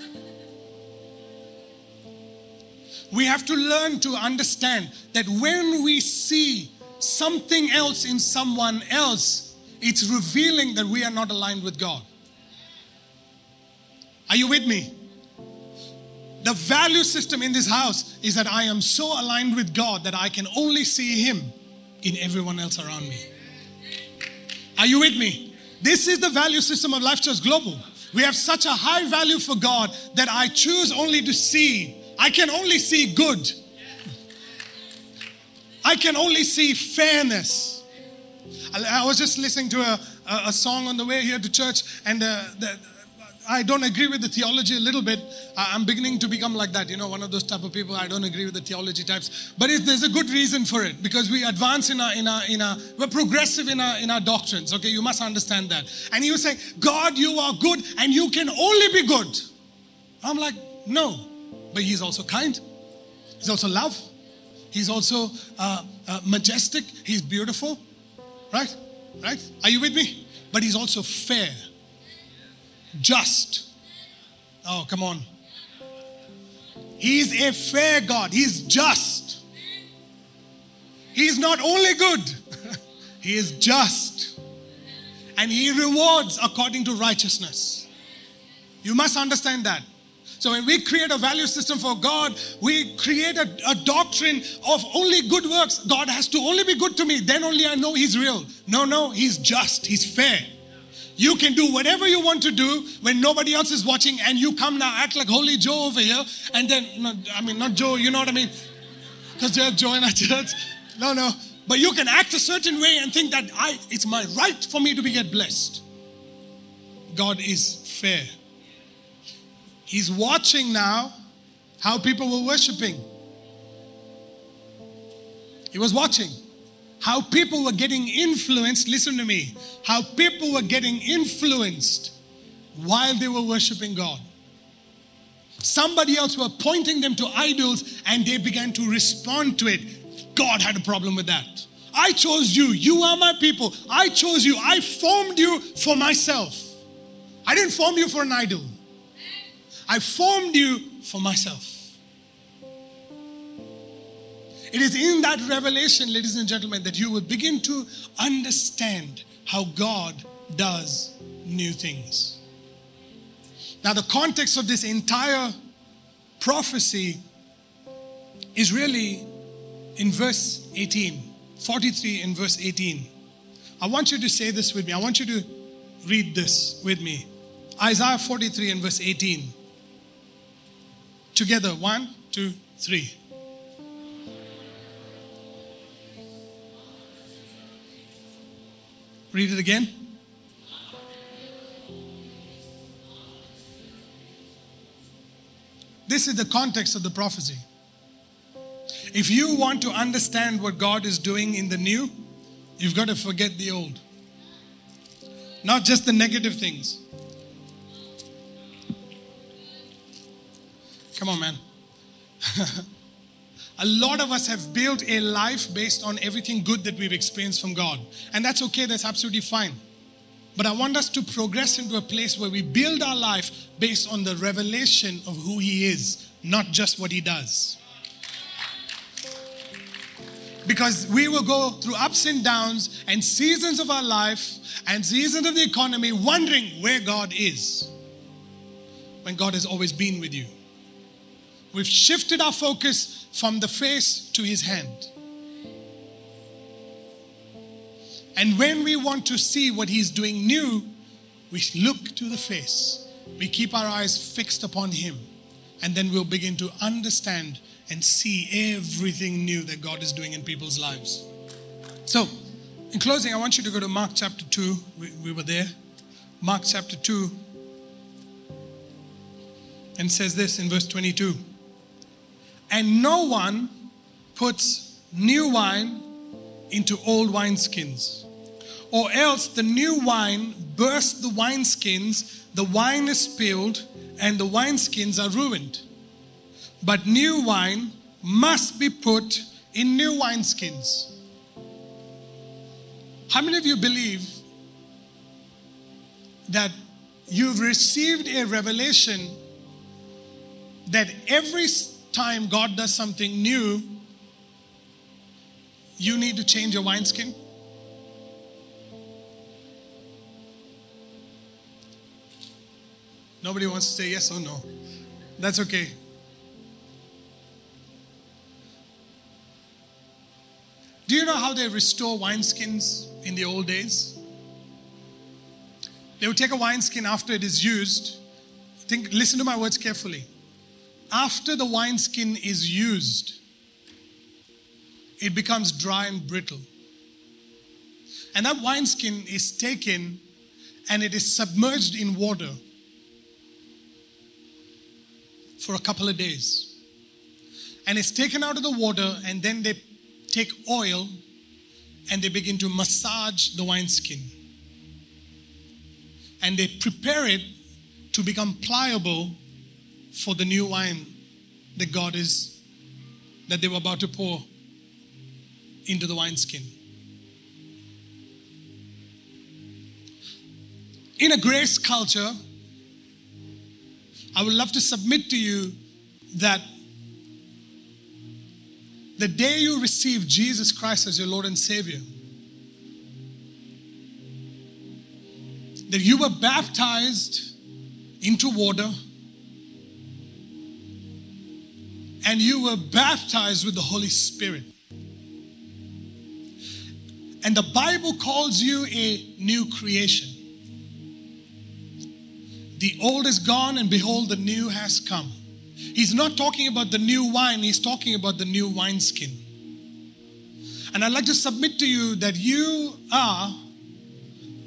Speaker 1: We have to learn to understand that when we see something else in someone else, it's revealing that we are not aligned with God. Are you with me? The value system in this house is that I am so aligned with God that I can only see Him in everyone else around me. Are you with me? This is the value system of Life Church Global. We have such a high value for God that I choose only to see, I can only see good. I can only see fairness. I, was just listening to a, a, song on the way here to church, and uh, the, I don't agree with the theology a little bit. I'm beginning to become like that, you know, one of those type of people. I don't agree with the theology types, but it, there's a good reason for it because we advance in our in our in our we're progressive in our in our doctrines. Okay, you must understand that. And was saying, God, you are good, and you can only be good. I'm like, no, but He's also kind. He's also love. He's also uh, uh, majestic. He's beautiful, right? Right? Are you with me? But He's also fair just. Oh, come on. He's a fair God, He's just. He's not only good, [laughs] He is just. And He rewards according to righteousness. You must understand that. So when we create a value system for God, we create a, a, doctrine of only good works. God has to only be good to me, then only I know He's real. No, no, He's just, He's fair. You can do whatever you want to do when nobody else is watching, and you come now act like Holy Joe over here, and then, no, I mean, not Joe, you know what I mean? Because you have Joe in our [laughs] church. No, no. But you can act a certain way and think that I, it's my right for me to be get blessed. God is fair. He's watching now how people were worshiping. He was watching how people were getting influenced. Listen to me. How people were getting influenced while they were worshiping God. Somebody else were pointing them to idols and they began to respond to it. God had a problem with that. I chose you. You are my people. I chose you. I formed you for myself. I didn't form you for an idol. I formed you for myself. It is in that revelation, ladies and gentlemen, that you will begin to understand how God does new things. Now, the context of this entire prophecy is really in verse 18, 43 in verse 18. I want you to say this with me. I want you to read this with me. Isaiah 43 and verse 18. Together, one, two, three. Read it again. This is the context of the prophecy. If you want to understand what God is doing in the new, you've got to forget the old. Not just the negative things. Come on, man. [laughs] A lot of us have built a life based on everything good that we've experienced from God. And that's okay, that's absolutely fine. But I want us to progress into a place where we build our life based on the revelation of who He is, not just what He does. Because we will go through ups and downs and seasons of our life and seasons of the economy wondering where God is when God has always been with you. We've shifted our focus from the face to his hand. And when we want to see what he's doing new, we look to the face. We keep our eyes fixed upon him. And then we'll begin to understand and see everything new that God is doing in people's lives. So, in closing, I want you to go to Mark chapter 2. We, we were there. Mark chapter 2. And says this in verse 22 And no one puts new wine into old wineskins, or else the new wine bursts the wineskins, the wine is spilled, and the wineskins are ruined. But new wine must be put in new wineskins. How many of you believe that you've received a revelation that every time God does something new, you need to change your wineskin? Nobody wants to say yes or no. That's okay. Do you know how they restore wineskins in the old days? They would take a wineskin after it is used. Think, listen to my words carefully. After the wineskin is used, it becomes dry and brittle. And that wineskin is taken and it is submerged in water for a couple of days. And it's taken out of the water, and then they take oil and they begin to massage the wineskin. And they prepare it to become pliable for the new wine that God is, that they were about to pour into the wineskin. In a grace culture, I would love to submit to you that the day you receive Jesus Christ as your Lord and Savior, that you were baptized into water and you were baptized with the Holy Spirit. And the Bible calls you a new creation. The old is gone, and behold, the new has come. He's not talking about the new wine, he's talking about the new wineskin. And I'd like to submit to you that you are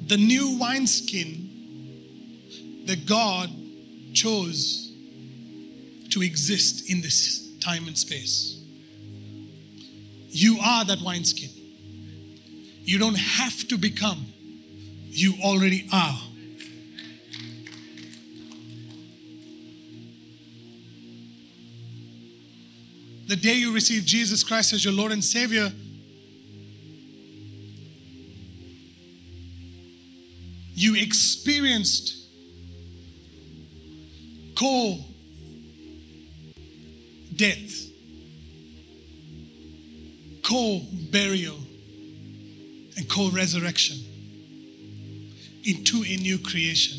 Speaker 1: the new wineskin that God chose to exist in this time and space. You are that wineskin. You don't have to become, you already are. the day you receive Jesus Christ as your Lord and Savior, you experienced co death, co burial, and co resurrection into a new creation.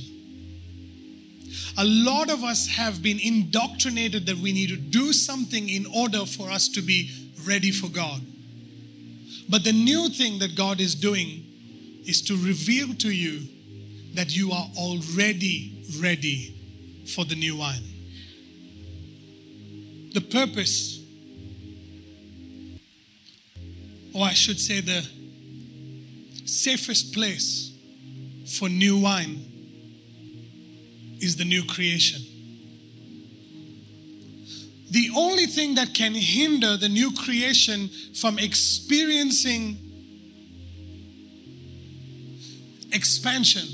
Speaker 1: A lot of us have been indoctrinated that we need to do something in order for us to be ready for God. But the new thing that God is doing is to reveal to you that you are already ready for the new wine. The purpose, or I should say, the safest place for new wine is the new creation. The only thing that can hinder the new creation from experiencing expansion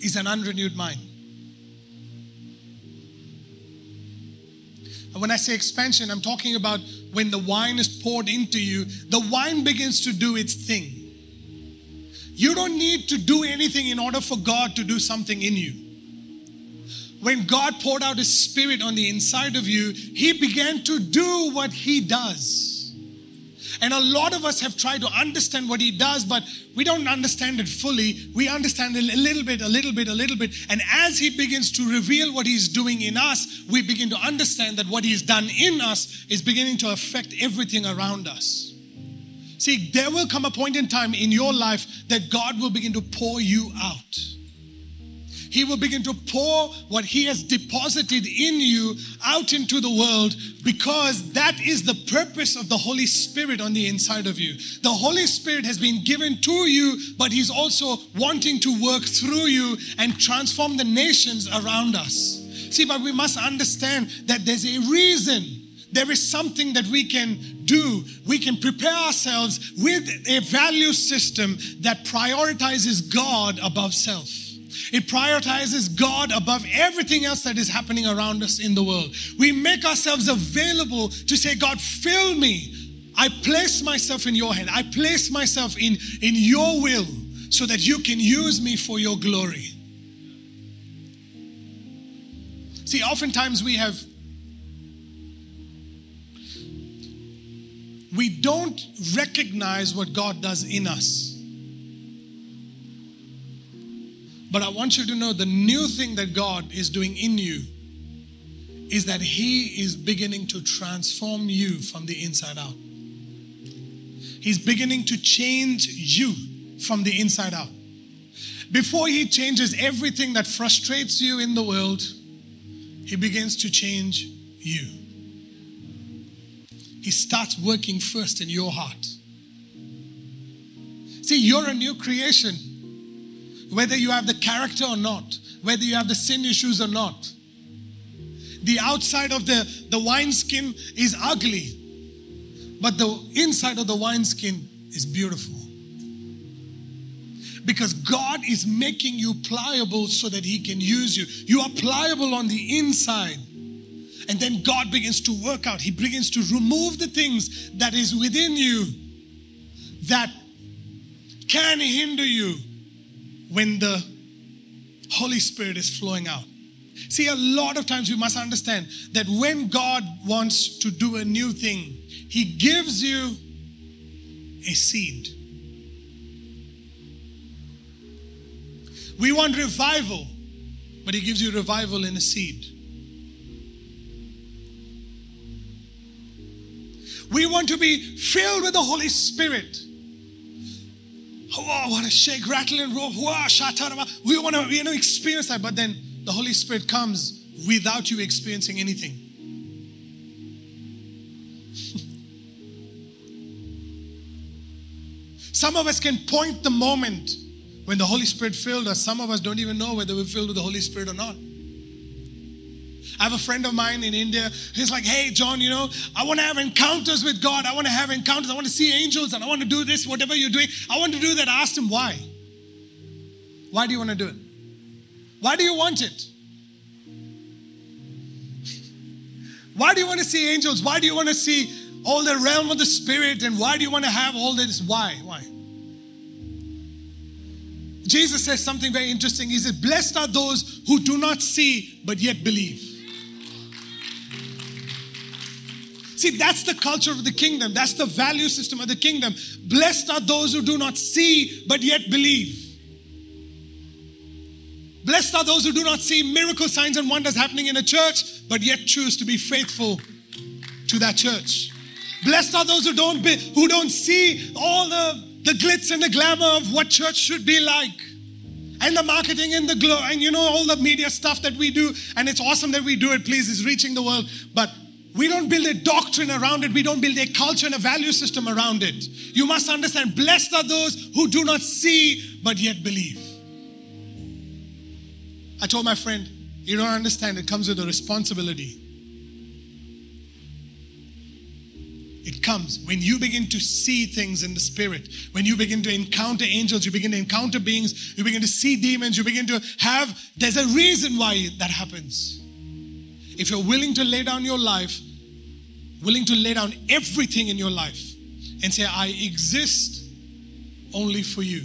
Speaker 1: is an unrenewed mind. And when I say expansion, I'm talking about when the wine is poured into you, the wine begins to do its thing. You don't need to do anything in order for God to do something in you. when God poured out His Spirit on the inside of you, He began to do what He does. And a lot of us have tried to understand what He does, but we don't understand it fully. We understand it a little bit, a little bit, a little bit. And as He begins to reveal what He's doing in us, we begin to understand that what He's done in us is beginning to affect everything around us. See, there will come a point in time in your life that God will begin to pour you out. He will begin to pour what He has deposited in you out into the world because that is the purpose of the Holy Spirit on the inside of you. The Holy Spirit has been given to you, but He's also wanting to work through you and transform the nations around us. See, but we must understand that there's a reason. There is something that we can do. We can prepare ourselves with a value system that prioritizes God above self. It prioritizes God above everything else that is happening around us in the world. We make ourselves available to say, God, fill me. I place myself in your hand. I place myself in, in your will so that you can use me for your glory. See, oftentimes we have, we don't recognize what God does in us. But I want you to know the new thing that God is doing in you is that He is beginning to transform you from the inside out. He's beginning to change you from the inside out. Before He changes everything that frustrates you in the world, He begins to change you. He starts working first in your heart. See, you're a new creation whether you have the character or not, whether you have the sin issues or not. The outside of the, the wineskin is ugly, but the inside of the wineskin is beautiful. Because God is making you pliable so that He can use you. You are pliable on the inside. And then God begins to work out. He begins to remove the things that is within you that can hinder you when the Holy Spirit is flowing out. See, a lot of times we must understand that when God wants to do a new thing, He gives you a seed. We want revival, but He gives you revival in a seed. We want to be filled with the Holy Spirit. Oh, what a shake, rattle, and roll. We want to you know, experience that, but then the Holy Spirit comes without you experiencing anything. [laughs] Some of us can point the moment when the Holy Spirit filled us. Some of us don't even know whether we're filled with the Holy Spirit or not. I have a friend of mine in India. He's like, hey, John, you know, I want to have encounters with God. I want to have encounters. I want to see angels and I want to do this, whatever you're doing. I want to do that. I asked him, why? Why do you want to do it? Why do you want it? Why do you want to see angels? Why do you want to see all the realm of the spirit? And why do you want to have all this? Why? Why? Jesus says something very interesting. He says, Blessed are those who do not see but yet believe. See, that's the culture of the kingdom. That's the value system of the kingdom. Blessed are those who do not see but yet believe. Blessed are those who do not see miracle signs and wonders happening in a church but yet choose to be faithful to that church. Blessed are those who don't be, who don't see all the, the glitz and the glamour of what church should be like and the marketing and the glow and you know all the media stuff that we do and it's awesome that we do it please it's reaching the world but we don't build a doctrine around it. We don't build a culture and a value system around it. You must understand blessed are those who do not see but yet believe. I told my friend, you don't understand, it comes with a responsibility. It comes when you begin to see things in the spirit, when you begin to encounter angels, you begin to encounter beings, you begin to see demons, you begin to have, there's a reason why that happens. If you're willing to lay down your life, willing to lay down everything in your life and say, I exist only for you.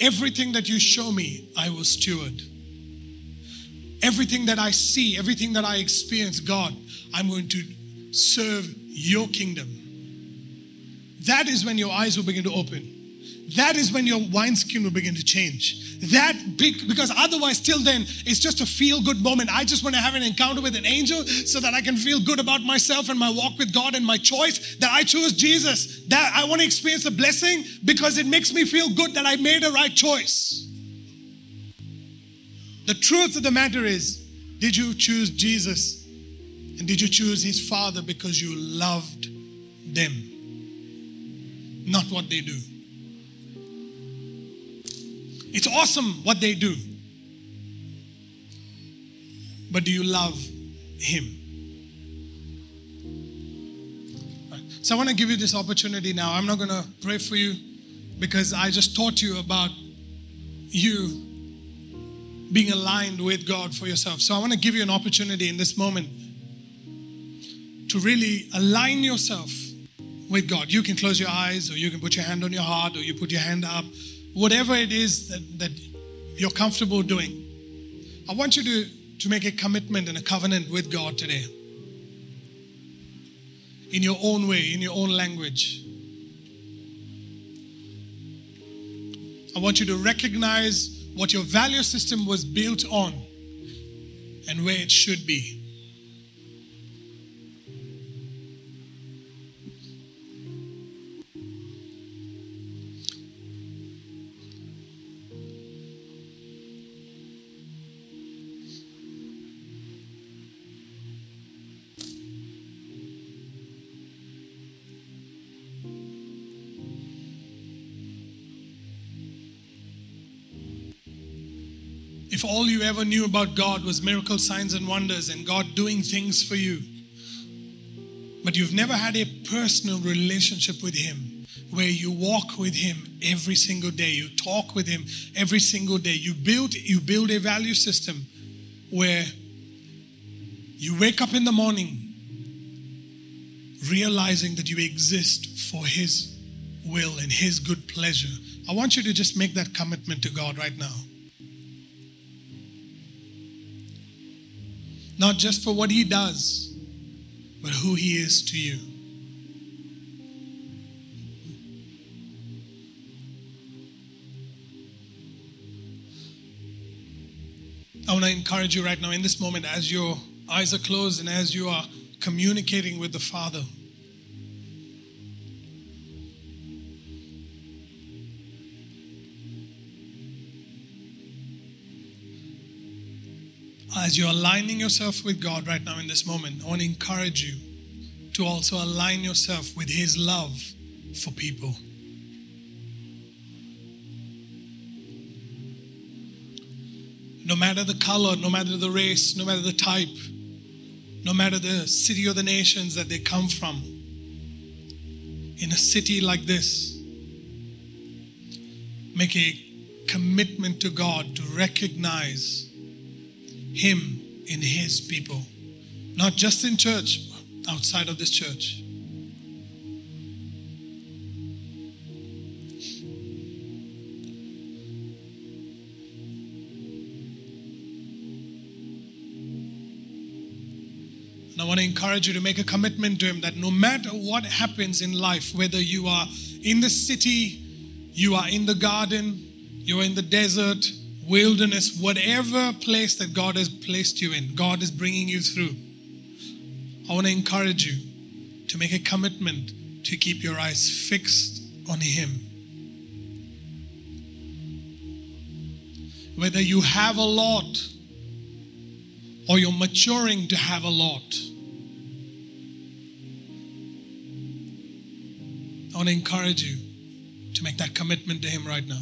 Speaker 1: Everything that you show me, I will steward. everything that I see, everything that I experience, God, I'm going to serve your kingdom. That is when your eyes will begin to open. That is when your wineskin will begin to change. That big, because otherwise, till then, it's just a feel good moment. I just want to have an encounter with an angel so that I can feel good about myself and my walk with God and my choice that I chose Jesus. That I want to experience a blessing because it makes me feel good that I made a right choice. The truth of the matter is, did you choose Jesus? And did you choose his father because you loved them? Not what they do. It's awesome what they do. But do you love him? So I want to give you this opportunity now. I'm not going to pray for you because I just taught you about you being aligned with God for yourself. So I want to give you an opportunity in this moment to really align yourself with God. You can close your eyes, or you can put your hand on your heart, or you put your hand up whatever it is that, that you're comfortable doing, I want you to, to make a commitment and a covenant with God today. In your own way, in your own language. I want you to recognize what your value system was built on and where it should be. All you ever knew about God was miracle signs and wonders and God doing things for you, but you've never had a personal relationship with Him where you walk with Him every single day, you talk with Him every single day, you build, you build a value system where you wake up in the morning realizing that you exist for His will and His good pleasure. I want you to just make that commitment to God right now. Not just for what he does, but who he is to you. I want to encourage you right now in this moment as your eyes are closed and as you are communicating with the Father. As you're aligning yourself with God right now in this moment, I want to encourage you to also align yourself with His love for people. No matter the color, no matter the race, no matter the type, no matter the city or the nations that they come from, in a city like this, make a commitment to God to recognize him in His people, not just in church, outside of this church. And I want to encourage you to make a commitment to Him that no matter what happens in life, whether you are in the city, you are in the garden, you are in the desert, wilderness, whatever place that God has placed you in, God is bringing you through. I want to encourage you to make a commitment to keep your eyes fixed on Him. Whether you have a lot or you're maturing to have a lot, I want to encourage you to make that commitment to Him right now.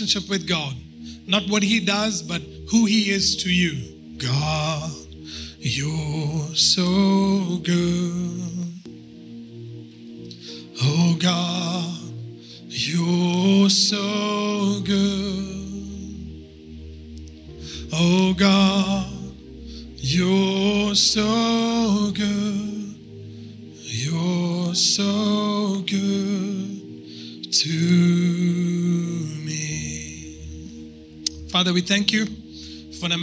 Speaker 1: Relationship with God. Not what He does, but who He is to you. God, you're so good.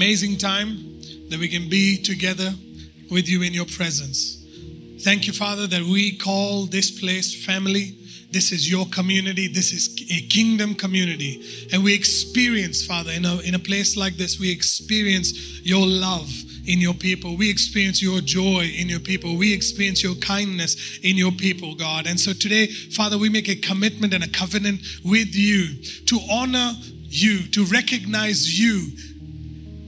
Speaker 1: Amazing time that we can be together with you in your presence. Thank you, Father, that we call this place family. This is your community. This is a kingdom community. And we experience, Father, in a, in a place like this, we experience your love in your people. We experience your joy in your people. We experience your kindness in your people, God. And so today, Father, we make a commitment and a covenant with you to honor you, to recognize you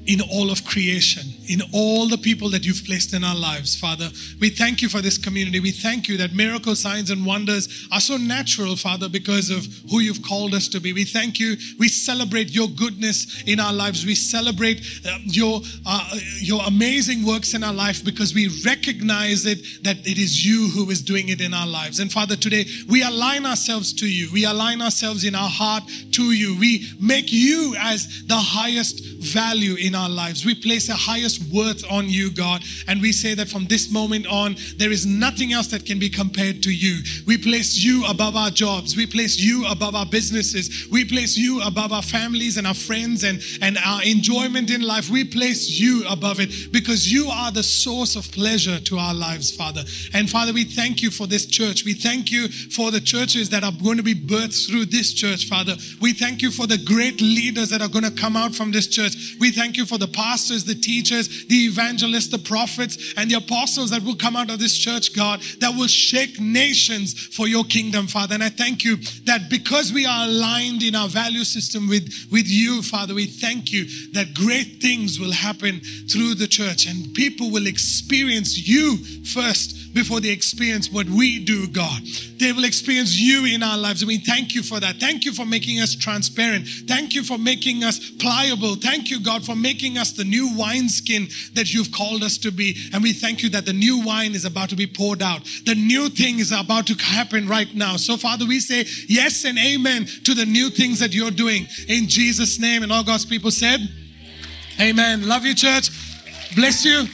Speaker 1: in all of creation, in all the people that you've placed in our lives, Father. We thank you for this community. We thank you that miracle signs and wonders are so natural, Father, because of who you've called us to be. We thank you. We celebrate your goodness in our lives. We celebrate uh, your uh, your amazing works in our life because we recognize it that it is you who is doing it in our lives. And Father, today we align ourselves to you. We align ourselves in our heart to you. We make you as the highest value in our lives. We place the highest worth on you, God. And we say that from this moment on, there is nothing else that can be compared to you. We place you above our jobs. We place you above our businesses. We place you above our families and our friends and, and our enjoyment in life. We place you above it because you are the source of pleasure to our lives, Father. And Father, we thank you for this church. We thank you for the churches that are going to be birthed through this church, Father. We thank you for the great leaders that are going to come out from this church. We thank you for the pastors, the teachers, the evangelists, the prophets, and the apostles that will come out of this church, God, that will shake nations for your kingdom, Father. And I thank you that because we are aligned in our value system with, with you, Father, we thank you that great things will happen through the church and people will experience you first before they experience what we do, God. They will experience you in our lives. And we thank you for that. Thank you for making us transparent. Thank you for making us pliable. Thank you, God, for making us the new wineskin that you've called us to be. And we thank you that the new wine is about to be poured out. The new thing is about to happen right now. So, Father, we say yes and amen to the new things that you're doing in Jesus' name. And all God's people said, Amen. Love you, church. Bless you.